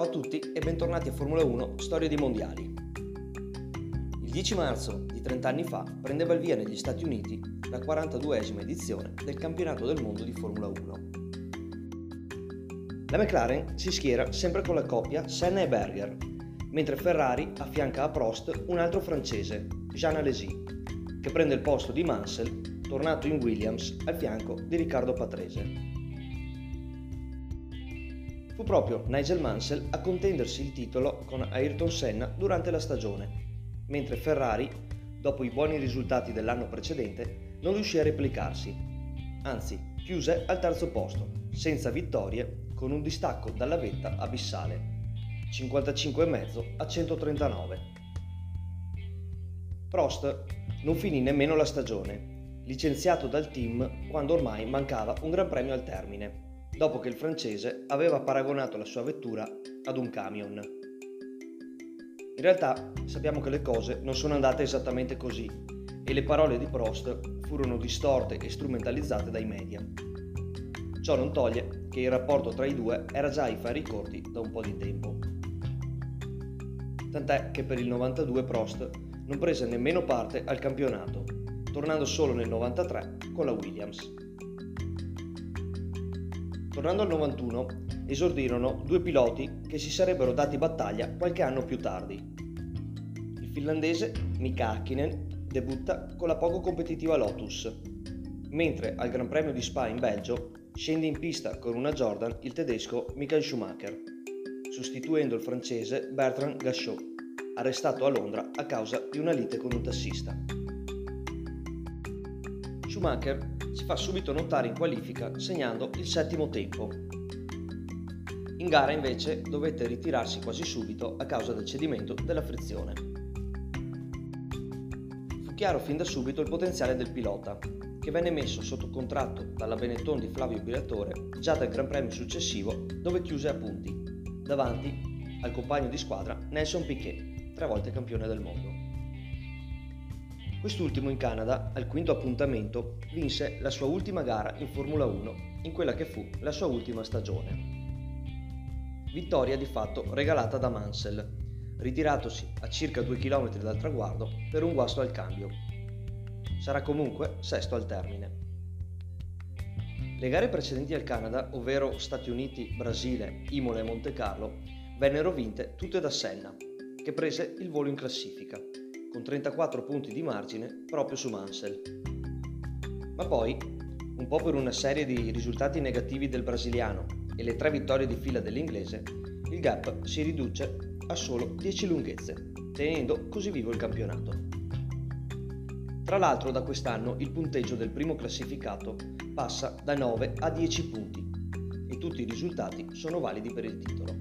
Ciao a tutti e bentornati a Formula 1 Storia di Mondiali. Il 10 marzo di 30 anni fa prendeva il via negli Stati Uniti la 42esima edizione del campionato del mondo di Formula 1. La McLaren si schiera sempre con la coppia Senna e Berger, mentre Ferrari affianca a Prost un altro francese, Jean Alesi, che prende il posto di Mansell, tornato in Williams al fianco di Riccardo Patrese. Fu proprio Nigel Mansell a contendersi il titolo con Ayrton Senna durante la stagione, mentre Ferrari, dopo i buoni risultati dell'anno precedente, non riuscì a replicarsi. Anzi, chiuse al terzo posto, senza vittorie, con un distacco dalla vetta abissale, 55,5 a 139. Prost non finì nemmeno la stagione, licenziato dal team quando ormai mancava un gran premio al termine dopo che il francese aveva paragonato la sua vettura ad un camion. In realtà sappiamo che le cose non sono andate esattamente così e le parole di Prost furono distorte e strumentalizzate dai media. Ciò non toglie che il rapporto tra i due era già ai fari corti da un po' di tempo. Tant'è che per il 92 Prost non prese nemmeno parte al campionato, tornando solo nel 93 con la Williams. Tornando al 91, esordirono due piloti che si sarebbero dati battaglia qualche anno più tardi. Il finlandese Mika Hakkinen debutta con la poco competitiva Lotus, mentre al Gran Premio di Spa in Belgio scende in pista con una Jordan il tedesco Michael Schumacher, sostituendo il francese Bertrand Gachot, arrestato a Londra a causa di una lite con un tassista. Schumacher si fa subito notare in qualifica segnando il settimo tempo. In gara invece dovette ritirarsi quasi subito a causa del cedimento della frizione. Fu chiaro fin da subito il potenziale del pilota, che venne messo sotto contratto dalla Benetton di Flavio Briatore già dal Gran Premio successivo dove chiuse a punti, davanti al compagno di squadra Nelson Piquet, tre volte campione del mondo. Quest'ultimo in Canada, al quinto appuntamento, vinse la sua ultima gara in Formula 1 in quella che fu la sua ultima stagione. Vittoria di fatto regalata da Mansell, ritiratosi a circa 2 km dal traguardo per un guasto al cambio. Sarà comunque sesto al termine. Le gare precedenti al Canada, ovvero Stati Uniti, Brasile, Imola e Monte Carlo, vennero vinte tutte da Senna, che prese il volo in classifica con 34 punti di margine proprio su Mansell. Ma poi, un po' per una serie di risultati negativi del brasiliano e le tre vittorie di fila dell'inglese, il gap si riduce a solo 10 lunghezze, tenendo così vivo il campionato. Tra l'altro da quest'anno il punteggio del primo classificato passa da 9 a 10 punti e tutti i risultati sono validi per il titolo.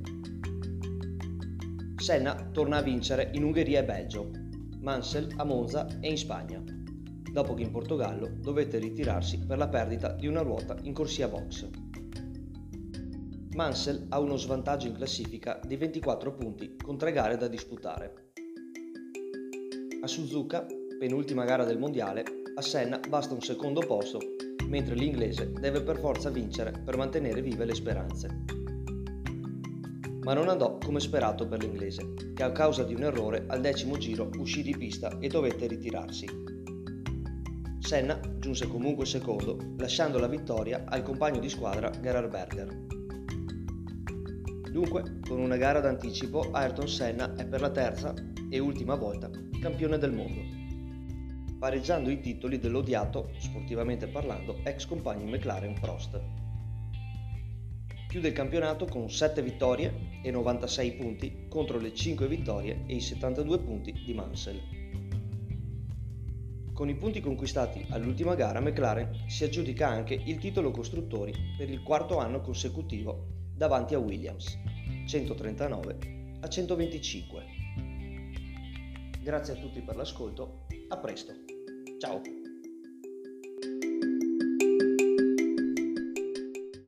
Senna torna a vincere in Ungheria e Belgio, Mansell a Monza e in Spagna, dopo che in Portogallo dovette ritirarsi per la perdita di una ruota in corsia box. Mansell ha uno svantaggio in classifica di 24 punti con tre gare da disputare. A Suzuka, penultima gara del mondiale, a Senna basta un secondo posto, mentre l'inglese deve per forza vincere per mantenere vive le speranze ma non andò come sperato per l'inglese, che a causa di un errore al decimo giro uscì di pista e dovette ritirarsi. Senna giunse comunque secondo, lasciando la vittoria al compagno di squadra Gerhard Berger. Dunque, con una gara d'anticipo, Ayrton Senna è per la terza e ultima volta campione del mondo, pareggiando i titoli dell'odiato, sportivamente parlando, ex compagno McLaren Prost. Chiude il campionato con 7 vittorie e 96 punti contro le 5 vittorie e i 72 punti di Mansell. Con i punti conquistati all'ultima gara McLaren si aggiudica anche il titolo costruttori per il quarto anno consecutivo davanti a Williams, 139 a 125. Grazie a tutti per l'ascolto, a presto, ciao!